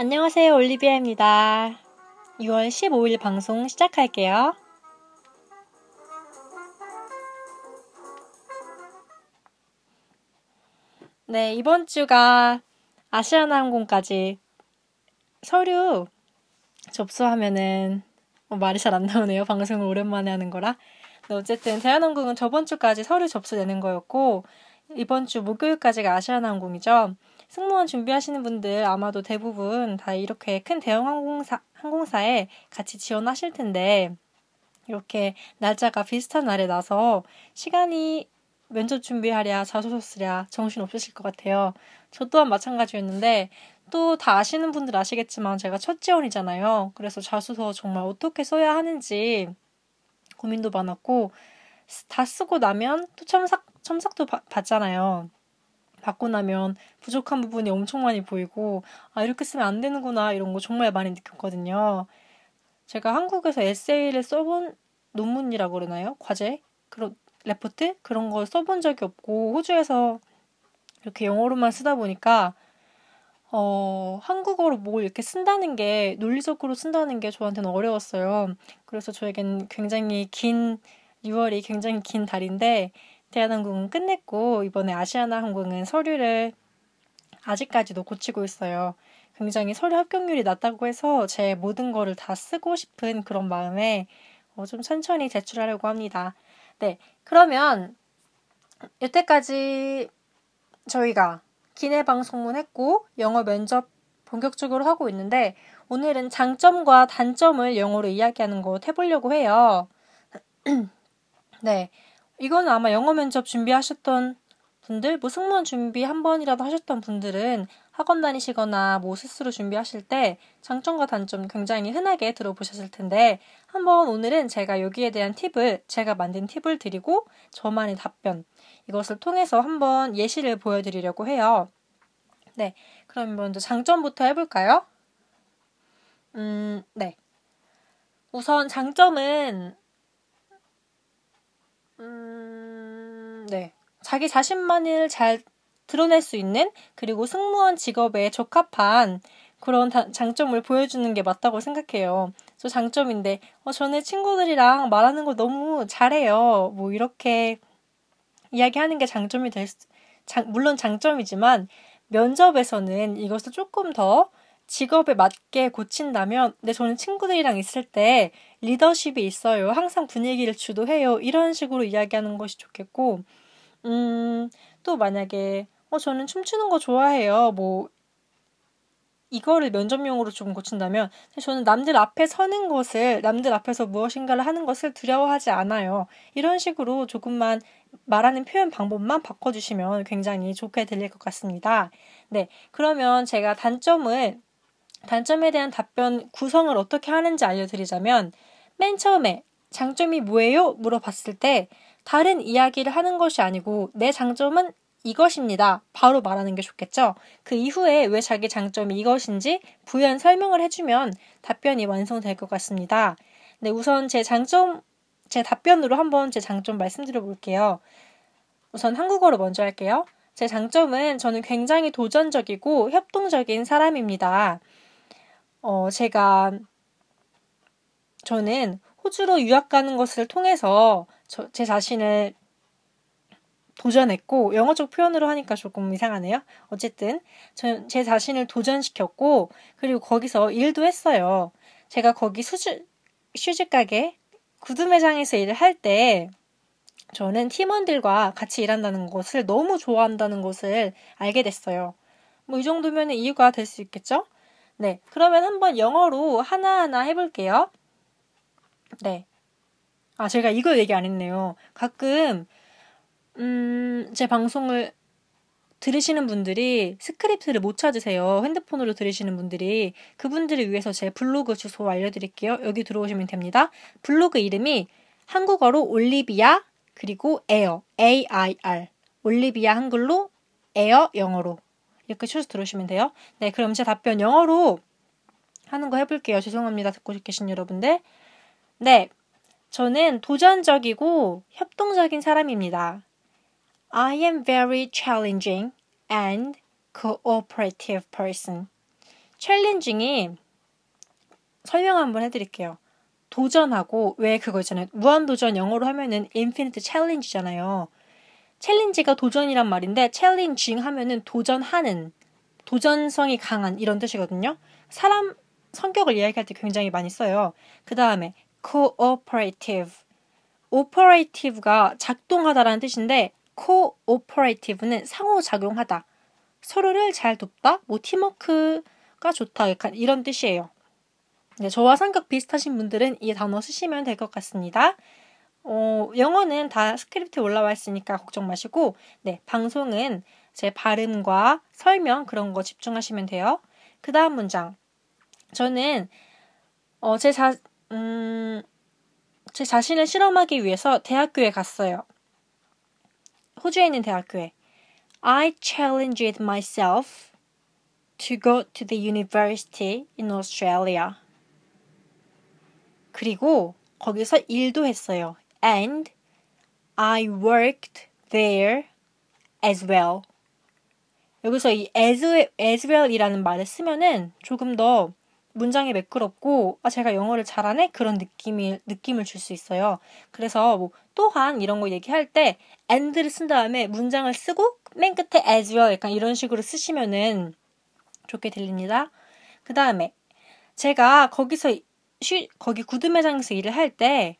안녕하세요. 올리비아입니다. 6월 15일 방송 시작할게요. 네, 이번 주가 아시아나항공까지 서류 접수하면은 어, 말이 잘 안 나오네요. 방송을 오랜만에 하는 거라. 네, 어쨌든 대한항공은 저번 주까지 서류 접수되는 거였고 이번 주 목요일까지가 아시아나항공이죠. 승무원 준비하시는 분들 아마도 대부분 다 이렇게 큰 대형 항공사, 항공사에 같이 지원하실 텐데, 이렇게 날짜가 비슷한 날에 나서 시간이 면접 준비하랴, 자소서 쓰랴, 정신 없으실 것 같아요. 저 또한 마찬가지였는데, 또 다 아시는 분들 아시겠지만 제가 첫 지원이잖아요. 그래서 자소서 정말 어떻게 써야 하는지 고민도 많았고, 다 쓰고 나면 또 첨삭, 첨삭도 바, 받잖아요. 받고 나면 부족한 부분이 엄청 많이 보이고, 아, 이렇게 쓰면 안 되는구나, 이런 거 정말 많이 느꼈거든요. 제가 한국에서 에세이를 써본 논문이라고 그러나요? 과제? 그런, 레포트? 그런 거 써본 적이 없고, 호주에서 이렇게 영어로만 쓰다 보니까, 어, 한국어로 뭘 이렇게 쓴다는 게, 논리적으로 쓴다는 게 저한테는 어려웠어요. 그래서 저에겐 굉장히 긴, 6월이 굉장히 긴 달인데, 대한항공은 끝냈고 이번에 아시아나 항공은 서류를 아직까지도 고치고 있어요. 굉장히 서류 합격률이 낮다고 해서 제 모든 거를 다 쓰고 싶은 그런 마음에 어, 좀 천천히 제출하려고 합니다. 네, 그러면 여태까지 저희가 기내 방송문 했고 영어 면접 본격적으로 하고 있는데 오늘은 장점과 단점을 영어로 이야기하는 거 해보려고 해요. 네, 이거는 아마 영어 면접 준비하셨던 분들, 뭐 승무원 준비 한 번이라도 하셨던 분들은 학원 다니시거나 뭐 스스로 준비하실 때 장점과 단점 굉장히 흔하게 들어보셨을 텐데 한번 오늘은 제가 여기에 대한 팁을 제가 만든 팁을 드리고 저만의 답변 이것을 통해서 한번 예시를 보여드리려고 해요. 네, 그럼 먼저 장점부터 해볼까요? 음, 네. 우선 장점은 음, 네. 자기 자신만을 잘 드러낼 수 있는 그리고 승무원 직업에 적합한 그런 다, 장점을 보여주는 게 맞다고 생각해요. 저 장점인데, 어, 저는 친구들이랑 말하는 거 너무 잘해요. 뭐 이렇게 이야기하는 게 장점이 될 수, 장, 물론 장점이지만 면접에서는 이것을 조금 더 직업에 맞게 고친다면, 근데 저는 친구들이랑 있을 때 리더십이 있어요. 항상 분위기를 주도해요. 이런 식으로 이야기하는 것이 좋겠고, 음, 또 만약에, 어, 저는 춤추는 거 좋아해요. 뭐, 이거를 면접용으로 좀 고친다면, 저는 남들 앞에 서는 것을, 남들 앞에서 무엇인가를 하는 것을 두려워하지 않아요. 이런 식으로 조금만 말하는 표현 방법만 바꿔주시면 굉장히 좋게 들릴 것 같습니다. 네. 그러면 제가 단점을 단점에 대한 답변 구성을 어떻게 하는지 알려드리자면 맨 처음에 장점이 뭐예요? 물어봤을 때 다른 이야기를 하는 것이 아니고 내 장점은 이것입니다. 바로 말하는 게 좋겠죠? 그 이후에 왜 자기 장점이 이것인지 부연 설명을 해주면 답변이 완성될 것 같습니다. 네, 우선 제 장점, 제 답변으로 한번 제 장점 말씀드려 볼게요. 우선 한국어로 먼저 할게요. 제 장점은 저는 굉장히 도전적이고 협동적인 사람입니다. 어, 제가, 저는 호주로 유학 가는 것을 통해서 저, 제 자신을 도전했고, 영어적 표현으로 하니까 조금 이상하네요. 어쨌든, 저, 제 자신을 도전시켰고, 그리고 거기서 일도 했어요. 제가 거기 수주, 슈즈 가게, 구두 매장에서 일을 할 때, 저는 팀원들과 같이 일한다는 것을 너무 좋아한다는 것을 알게 됐어요. 뭐 이 정도면 이유가 될 수 있겠죠? 네. 그러면 한번 영어로 하나하나 해볼게요. 네. 아, 제가 이거 얘기 안 했네요. 가끔, 음, 제 방송을 들으시는 분들이 스크립트를 못 찾으세요. 핸드폰으로 들으시는 분들이. 그분들을 위해서 제 블로그 주소 알려드릴게요. 여기 들어오시면 됩니다. 블로그 이름이 한국어로 올리비아, 그리고 에어, A-I-R. 올리비아 한글로, 에어 영어로. 이렇게 쳐서 들으시면 돼요. 네, 그럼 제 답변 영어로 하는 거 해볼게요. 죄송합니다. 듣고 계신 여러분들. 네, 저는 도전적이고 협동적인 사람입니다. I am very challenging and cooperative person. challenging이 설명 한번 해드릴게요. 도전하고 왜 그거 있잖아요. 무한도전 영어로 하면은 infinite challenge잖아요. 챌린지가 도전이란 말인데 challenging 하면은 도전하는 도전성이 강한 이런 뜻이거든요. 사람 성격을 이야기할 때 굉장히 많이 써요. 그 다음에 cooperative. operative가 작동하다라는 뜻인데 cooperative는 상호작용하다. 서로를 잘 돕다. 뭐 팀워크가 좋다. 약간 이런 뜻이에요. 네, 저와 성격 비슷하신 분들은 이 단어 쓰시면 될 것 같습니다. 어, 영어는 다 스크립트에 올라와 있으니까 걱정 마시고, 네, 방송은 제 발음과 설명 그런 거 집중하시면 돼요. 그 다음 문장. 저는, 어, 제 자, 음, 제 자신을 실험하기 위해서 대학교에 갔어요. 호주에 있는 대학교에. I challenged myself to go to the university in Australia. 그리고 거기서 일도 했어요. And I worked there as well. 여기서 이 as, as well이라는 말을 쓰면은 조금 더 문장이 매끄럽고 아 제가 영어를 잘하네 그런 느낌이 느낌을 줄 수 있어요. 그래서 뭐 또한 이런 거 얘기할 때 and를 쓴 다음에 문장을 쓰고 맨 끝에 as well 약간 이런 식으로 쓰시면은 좋게 들립니다. 그 다음에 제가 거기서 쉬, 거기 구두 매장에서 일을 할 때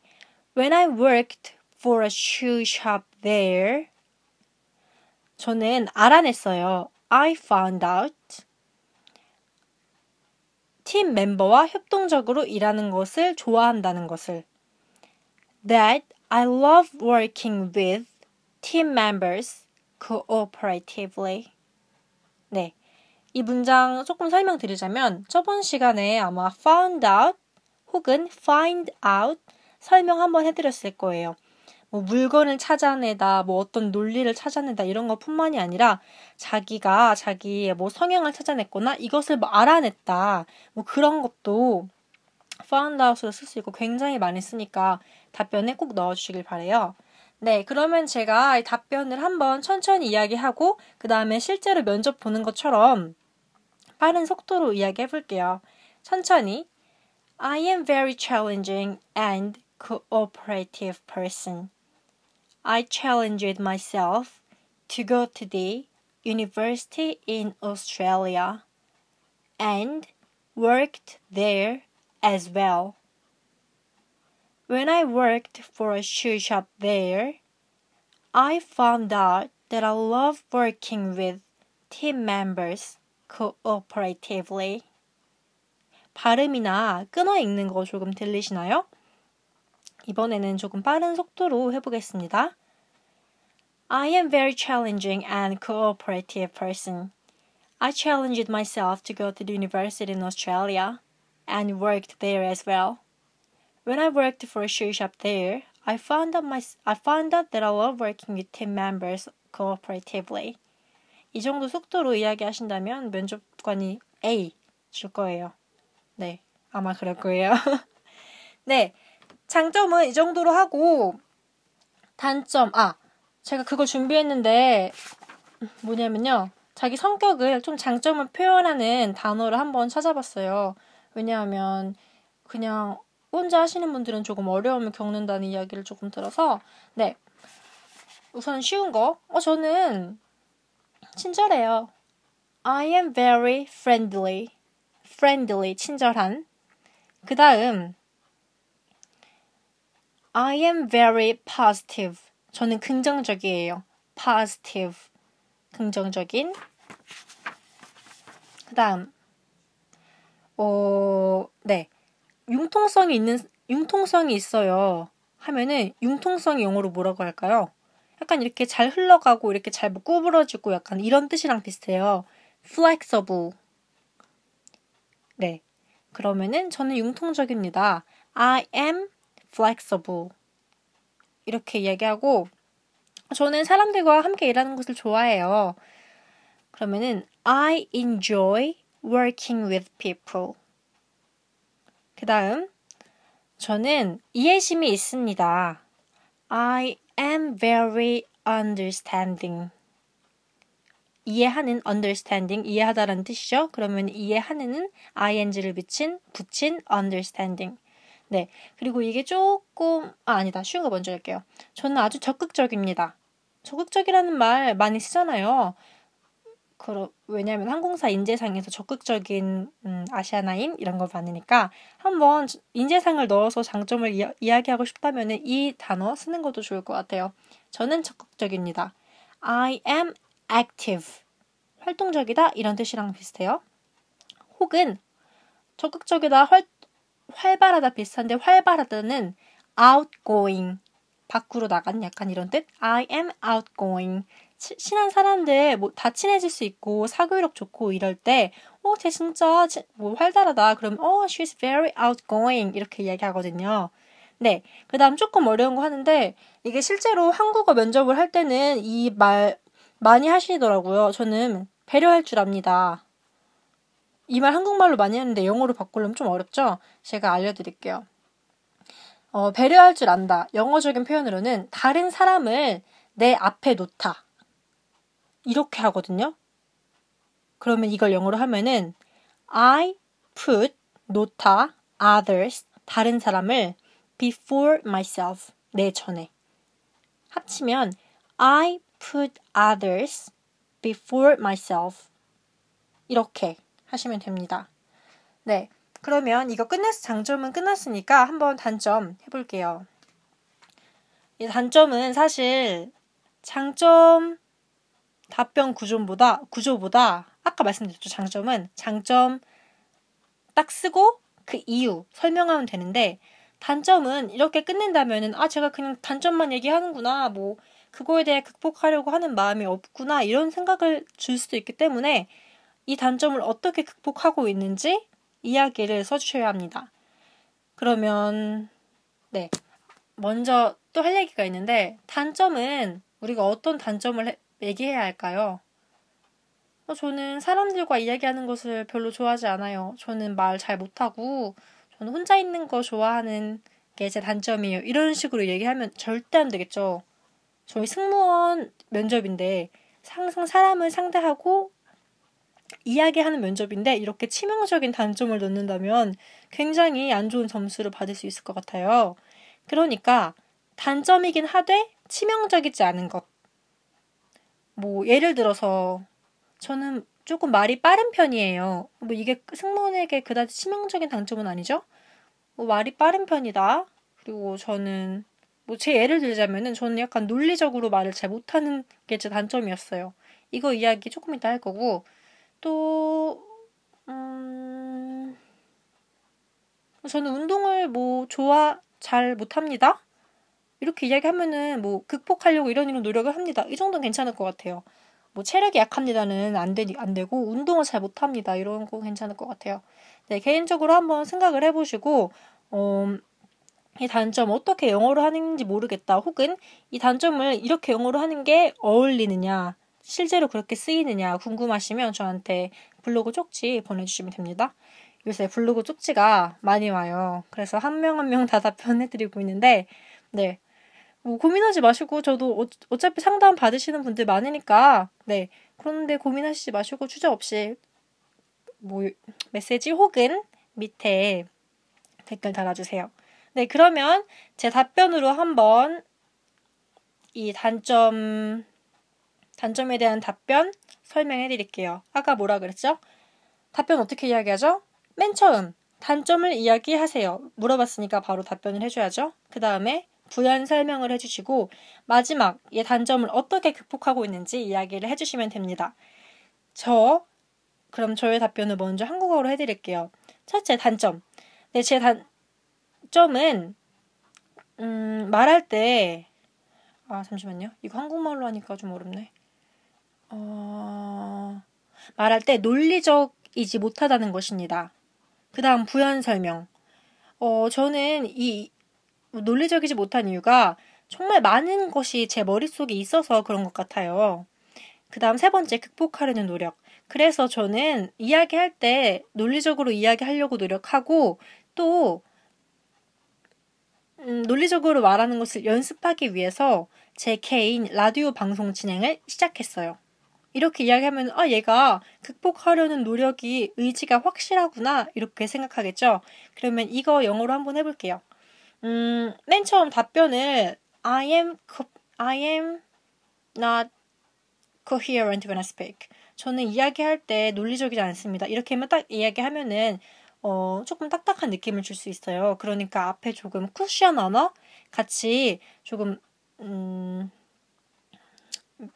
when I worked for a shoe shop there 저는 알아냈어요. I found out 팀 멤버와 협동적으로 일하는 것을 좋아한다는 것을 that I love working with team members cooperatively. 네. 이 문장 조금 설명드리자면 저번 시간에 아마 found out 혹은 find out 설명 한번 해드렸을 거예요. 뭐 물건을 찾아내다, 뭐 어떤 논리를 찾아내다 이런 것뿐만이 아니라 자기가 자기의 뭐 성향을 찾아냈거나 이것을 뭐 알아냈다, 뭐 그런 것도 found out으로 쓸 수 있고 굉장히 많이 쓰니까 답변에 꼭 넣어주시길 바래요. 네, 그러면 제가 답변을 한번 천천히 이야기하고 그 다음에 실제로 면접 보는 것처럼 빠른 속도로 이야기해 볼게요. 천천히. I am very challenging and cooperative person. I challenged myself to go to the university in Australia and worked there as well. When I worked for a shoe shop there, I found out that I love working with team members cooperatively. 발음이나 끊어 읽는 거 조금 들리시나요? 이번에는 조금 빠른 속도로 해보겠습니다. I am very challenging and cooperative person. I challenged myself to go to the university in Australia and worked there as well. When I worked for a shoe shop there, I found out my I found out that I love working with team members cooperatively. 이 정도 속도로 이야기하신다면 면접관이 A 줄 거예요. 네, 아마 그럴 거예요. 네, 장점은 이 정도로 하고 단점 아 제가 그걸 준비했는데 뭐냐면요. 자기 성격을 좀 장점을 표현하는 단어를 한번 찾아봤어요. 왜냐하면 그냥 혼자 하시는 분들은 조금 어려움을 겪는다는 이야기를 조금 들어서 네. 우선 쉬운 거. 어, 저는 친절해요. I am very friendly. friendly 친절한. 그 다음 I am very positive. 저는 긍정적이에요. positive. 긍정적인. 그 다음, 어, 네. 융통성이 있는, 융통성이 있어요. 하면은, 융통성이 영어로 뭐라고 할까요? 약간 이렇게 잘 흘러가고, 이렇게 잘 구부러지고, 약간 이런 뜻이랑 비슷해요. flexible. 네. 그러면은, 저는 융통적입니다. I am flexible. 이렇게 이야기하고 저는 사람들과 함께 일하는 것을 좋아해요. 그러면은 I enjoy working with people. 그 다음 저는 이해심이 있습니다. I am very understanding. 이해하는 understanding 이해하다라는 뜻이죠. 그러면 이해하는은 ing를 붙인 붙인 understanding. 네. 그리고 이게 조금 아 아니다. 쉬운 거 먼저 할게요. 저는 아주 적극적입니다. 적극적이라는 말 많이 쓰잖아요. 그러, 왜냐하면 항공사 인재상에서 적극적인 음, 아시아나인 이런 걸 많으니까 한번 인재상을 넣어서 장점을 이야, 이야기하고 싶다면 이 단어 쓰는 것도 좋을 것 같아요. 저는 적극적입니다. I am active. 활동적이다 이런 뜻이랑 비슷해요. 혹은 적극적이다 활, 활발하다 비슷한데 활발하다는 outgoing 밖으로 나간 약간 이런 뜻. I am outgoing. 치, 친한 사람들 뭐 다 친해질 수 있고 사교력 좋고 이럴 때 어, 쟤 진짜 뭐 활달하다. 그럼 어, she's very outgoing 이렇게 이야기하거든요. 네. 그 다음 조금 어려운 거 하는데 이게 실제로 한국어 면접을 할 때는 이 말 많이 하시더라고요. 저는 배려할 줄 압니다. 이 말 한국말로 많이 하는데 영어로 바꾸려면 좀 어렵죠? 제가 알려드릴게요. 어, 배려할 줄 안다. 영어적인 표현으로는 다른 사람을 내 앞에 놓다. 이렇게 하거든요. 그러면 이걸 영어로 하면은 I put 놓다 others 다른 사람을 before myself 내 전에 합치면 I put others before myself 이렇게 하시면 됩니다. 네. 그러면 이거 끝났, 장점은 끝났으니까 한번 단점 해볼게요. 이 단점은 사실 장점 답변 구조보다, 구조보다 아까 말씀드렸죠. 장점은 장점 딱 쓰고 그 이유 설명하면 되는데 단점은 이렇게 끝낸다면은 아 제가 그냥 단점만 얘기하는구나 뭐 그거에 대해 극복하려고 하는 마음이 없구나 이런 생각을 줄 수도 있기 때문에 이 단점을 어떻게 극복하고 있는지 이야기를 써주셔야 합니다. 그러면 네 먼저 또 할 얘기가 있는데 단점은 우리가 어떤 단점을 해, 얘기해야 할까요? 어, 저는 사람들과 이야기하는 것을 별로 좋아하지 않아요. 저는 말 잘 못하고 저는 혼자 있는 거 좋아하는 게 제 단점이에요. 이런 식으로 얘기하면 절대 안 되겠죠. 저희 승무원 면접인데 항상 사람을 상대하고 이야기하는 면접인데 이렇게 치명적인 단점을 넣는다면 굉장히 안 좋은 점수를 받을 수 있을 것 같아요. 그러니까 단점이긴 하되 치명적이지 않은 것. 뭐 예를 들어서 저는 조금 말이 빠른 편이에요. 뭐 이게 승무원에게 그다지 치명적인 단점은 아니죠? 뭐 말이 빠른 편이다. 그리고 저는 뭐 제 예를 들자면은 저는 약간 논리적으로 말을 잘 못하는 게 제 단점이었어요. 이거 이야기 조금 이따 할 거고 또, 음, 저는 운동을 뭐 좋아, 잘 못합니다. 이렇게 이야기하면은 뭐 극복하려고 이런 이런 노력을 합니다. 이 정도는 괜찮을 것 같아요. 뭐 체력이 약합니다는 안, 되, 안 되고 운동을 잘 못합니다. 이런 거 괜찮을 것 같아요. 네, 개인적으로 한번 생각을 해보시고, 어, 이 단점 어떻게 영어로 하는지 모르겠다. 혹은 이 단점을 이렇게 영어로 하는 게 어울리느냐. 실제로 그렇게 쓰이느냐 궁금하시면 저한테 블로그 쪽지 보내주시면 됩니다. 요새 블로그 쪽지가 많이 와요. 그래서 한 명 한 명 다 답변해드리고 있는데, 네. 뭐 고민하지 마시고, 저도 어, 차피 상담 받으시는 분들 많으니까, 네. 그런데 고민하시지 마시고, 주저 없이, 뭐, 메시지 혹은 밑에 댓글 달아주세요. 네, 그러면 제 답변으로 한번 이 단점 단점에 대한 답변 설명해 드릴게요. 아까 뭐라 그랬죠? 답변 어떻게 이야기하죠? 맨 처음 단점을 이야기하세요. 물어봤으니까 바로 답변을 해줘야죠. 그 다음에 부연 설명을 해주시고 마지막 이 단점을 어떻게 극복하고 있는지 이야기를 해주시면 됩니다. 저 그럼 저의 답변을 먼저 한국어로 해드릴게요. 첫째 단점. 네, 제 단점은 음, 말할 때 아, 잠시만요. 이거 한국말로 하니까 좀 어렵네. 어, 말할 때 논리적이지 못하다는 것입니다. 그 다음 부연 설명. 어, 저는 이 논리적이지 못한 이유가 정말 많은 것이 제 머릿속에 있어서 그런 것 같아요. 그 다음 세 번째, 극복하려는 노력. 그래서 저는 이야기할 때 논리적으로 이야기하려고 노력하고 또 음, 논리적으로 말하는 것을 연습하기 위해서 제 개인 라디오 방송 진행을 시작했어요. 이렇게 이야기하면 아 얘가 극복하려는 노력이 의지가 확실하구나 이렇게 생각하겠죠. 그러면 이거 영어로 한번 해볼게요. 음, 맨 처음 답변을 I am I am not coherent when I speak. 저는 이야기할 때 논리적이지 않습니다. 이렇게 하면 딱 이야기하면은 어, 조금 딱딱한 느낌을 줄 수 있어요. 그러니까 앞에 조금 쿠션 언어 같이 조금 음,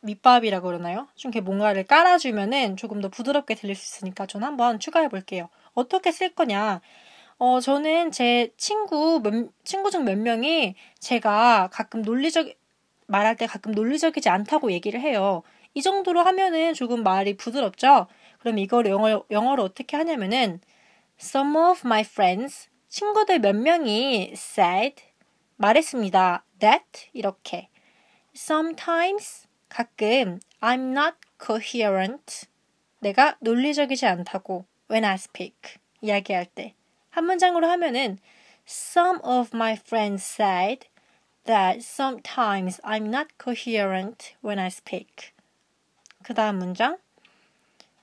밑밥이라고 그러나요? 좀 이렇게 뭔가를 깔아주면은 조금 더 부드럽게 들릴 수 있으니까 전 한번 추가해 볼게요. 어떻게 쓸 거냐? 어, 저는 제 친구, 몇, 친구 중 몇 명이 제가 가끔 논리적, 말할 때 가끔 논리적이지 않다고 얘기를 해요. 이 정도로 하면은 조금 말이 부드럽죠? 그럼 이걸 영어, 영어로 어떻게 하냐면은 Some of my friends, 친구들 몇 명이 said, 말했습니다. that, 이렇게. Sometimes, 가끔, I'm not coherent. 내가 논리적이지 않다고, when I speak. 이야기할 때. 한 문장으로 하면은, Some of my friends said that sometimes I'm not coherent when I speak. 그 다음 문장.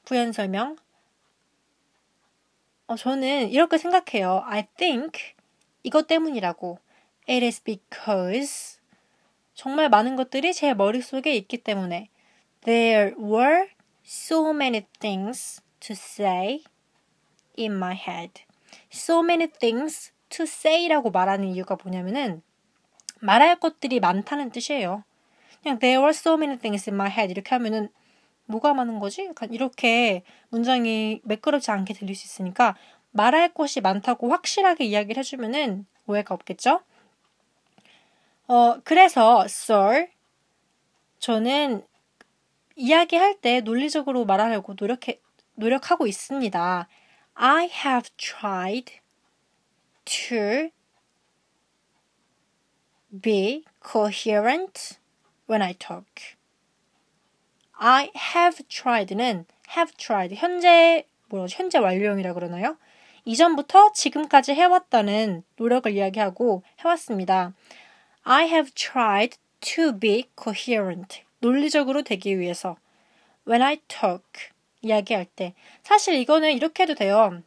부연 설명. 어, 저는 이렇게 생각해요. I think 이것 때문이라고. It is because 정말 많은 것들이 제 머릿속에 있기 때문에 There were so many things to say in my head. So many things to say라고 말하는 이유가 뭐냐면은 말할 것들이 많다는 뜻이에요. 그냥 there were so many things in my head 이렇게 하면은 뭐가 많은 거지? 이렇게 문장이 매끄럽지 않게 들릴 수 있으니까 말할 것이 많다고 확실하게 이야기를 해주면은 오해가 없겠죠? 어, 그래서, sir, 저는 이야기할 때 논리적으로 말하려고 노력해, 노력하고 있습니다. I have tried to be coherent when I talk. I have tried는 have tried 현재 뭐라지 현재 완료형이라 그러나요? 이전부터 지금까지 해왔다는 노력을 이야기하고 해왔습니다. I have tried to be coherent. 논리적으로 되기 위해서. When I talk. 이야기할 때. 사실 이거는 이렇게 해도 돼요.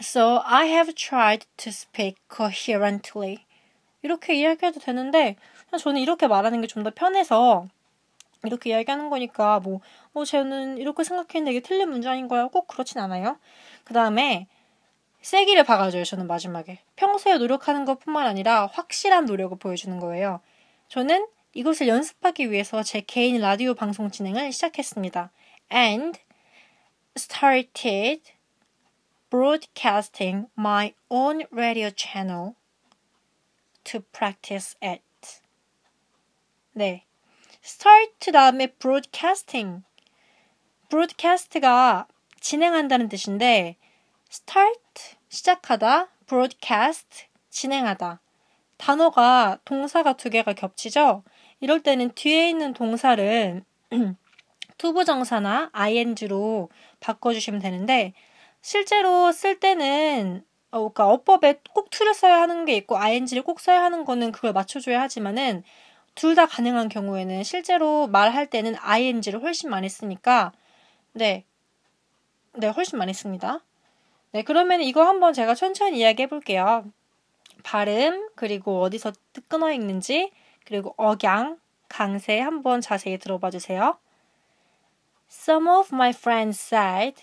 So I have tried to speak coherently. 이렇게 이야기해도 되는데, 저는 이렇게 말하는 게 좀 더 편해서, 이렇게 이야기하는 거니까, 뭐, 어, 쟤는 이렇게 생각했는데 이게 틀린 문장인 거야. 꼭 그렇진 않아요. 그 다음에, 세기를 박아줘요, 저는 마지막에. 평소에 노력하는 것 뿐만 아니라 확실한 노력을 보여주는 거예요. 저는 이것을 연습하기 위해서 제 개인 라디오 방송 진행을 시작했습니다. And started broadcasting my own radio channel to practice it. 네. start 다음에 broadcasting. broadcast가 진행한다는 뜻인데 start 시작하다, broadcast 진행하다. 단어가 동사가 두 개가 겹치죠? 이럴 때는 뒤에 있는 동사를 투부정사나 ing로 바꿔주시면 되는데 실제로 쓸 때는 어, 그러니까 어법에 꼭 to를 써야 하는 게 있고 ing를 꼭 써야 하는 거는 그걸 맞춰줘야 하지만은 둘 다 가능한 경우에는 실제로 말할 때는 ing를 훨씬 많이 쓰니까 네, 네 훨씬 많이 씁니다. 네, 그러면 이거 한번 제가 천천히 이야기해 볼게요. 발음, 그리고 어디서 끊어 읽는지, 그리고 억양, 강세 한번 자세히 들어봐 주세요. Some of my friends said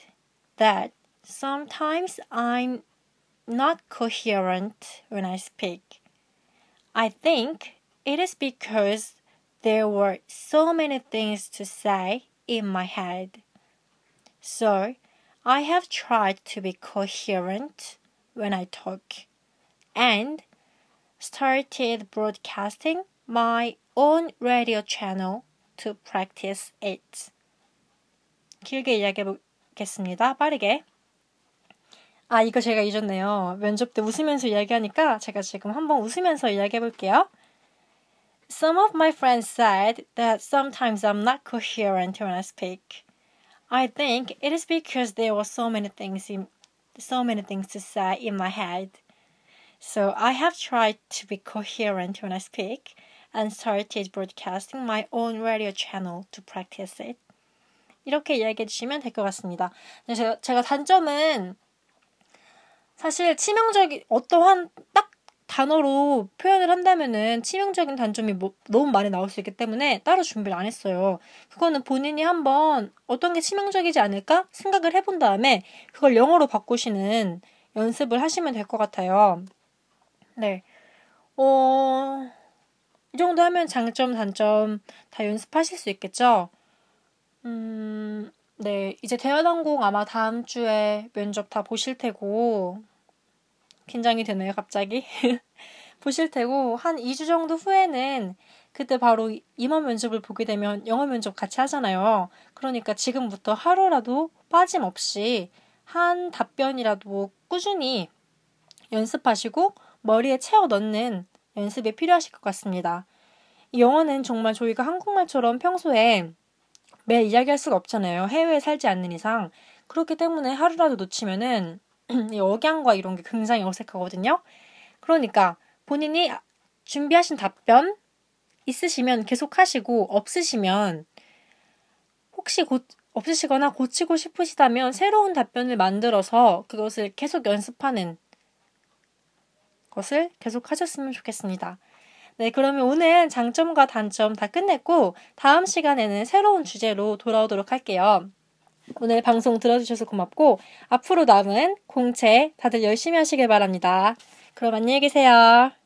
that sometimes I'm not coherent when I speak. I think it is because there were so many things to say in my head. So I have tried to be coherent when I talk and started broadcasting my own radio channel to practice it. 길게 이야기해 보겠습니다. 빠르게. 아, 이거 제가 잊었네요. 면접 때 웃으면서 이야기하니까 제가 지금 한번 웃으면서 이야기해 볼게요. Some of my friends said that sometimes I'm not coherent when I speak. I think it is because there were so many things in so many things to say in my head. So I have tried to be coherent when I speak and started broadcasting my own radio channel to practice it. 이렇게 이야기해 주시면 될 것 같습니다. 제가, 제가 단점은 사실 치명적인 어떠한 딱 단어로 표현을 한다면은 치명적인 단점이 뭐, 너무 많이 나올 수 있기 때문에 따로 준비를 안 했어요. 그거는 본인이 한번 어떤 게 치명적이지 않을까 생각을 해본 다음에 그걸 영어로 바꾸시는 연습을 하시면 될 것 같아요. 네. 어, 이 정도 하면 장점, 단점 다 연습하실 수 있겠죠? 음, 네. 이제 대한항공 아마 다음 주에 면접 다 보실 테고, 긴장이 되네요, 갑자기. 보실 테고, 한 2주 정도 후에는 그때 바로 임원 면접을 보게 되면 영어 면접 같이 하잖아요. 그러니까 지금부터 하루라도 빠짐없이 한 답변이라도 꾸준히 연습하시고 머리에 채워 넣는 연습이 필요하실 것 같습니다. 영어는 정말 저희가 한국말처럼 평소에 매일 이야기할 수가 없잖아요. 해외에 살지 않는 이상. 그렇기 때문에 하루라도 놓치면은 이 억양과 이런 게 굉장히 어색하거든요. 그러니까 본인이 준비하신 답변 있으시면 계속 하시고 없으시면 혹시 곧 없으시거나 고치고 싶으시다면 새로운 답변을 만들어서 그것을 계속 연습하는 것을 계속 하셨으면 좋겠습니다. 네, 그러면 오늘 장점과 단점 다 끝냈고 다음 시간에는 새로운 주제로 돌아오도록 할게요. 오늘 방송 들어주셔서 고맙고 앞으로 남은 공채 다들 열심히 하시길 바랍니다. 그럼 안녕히 계세요.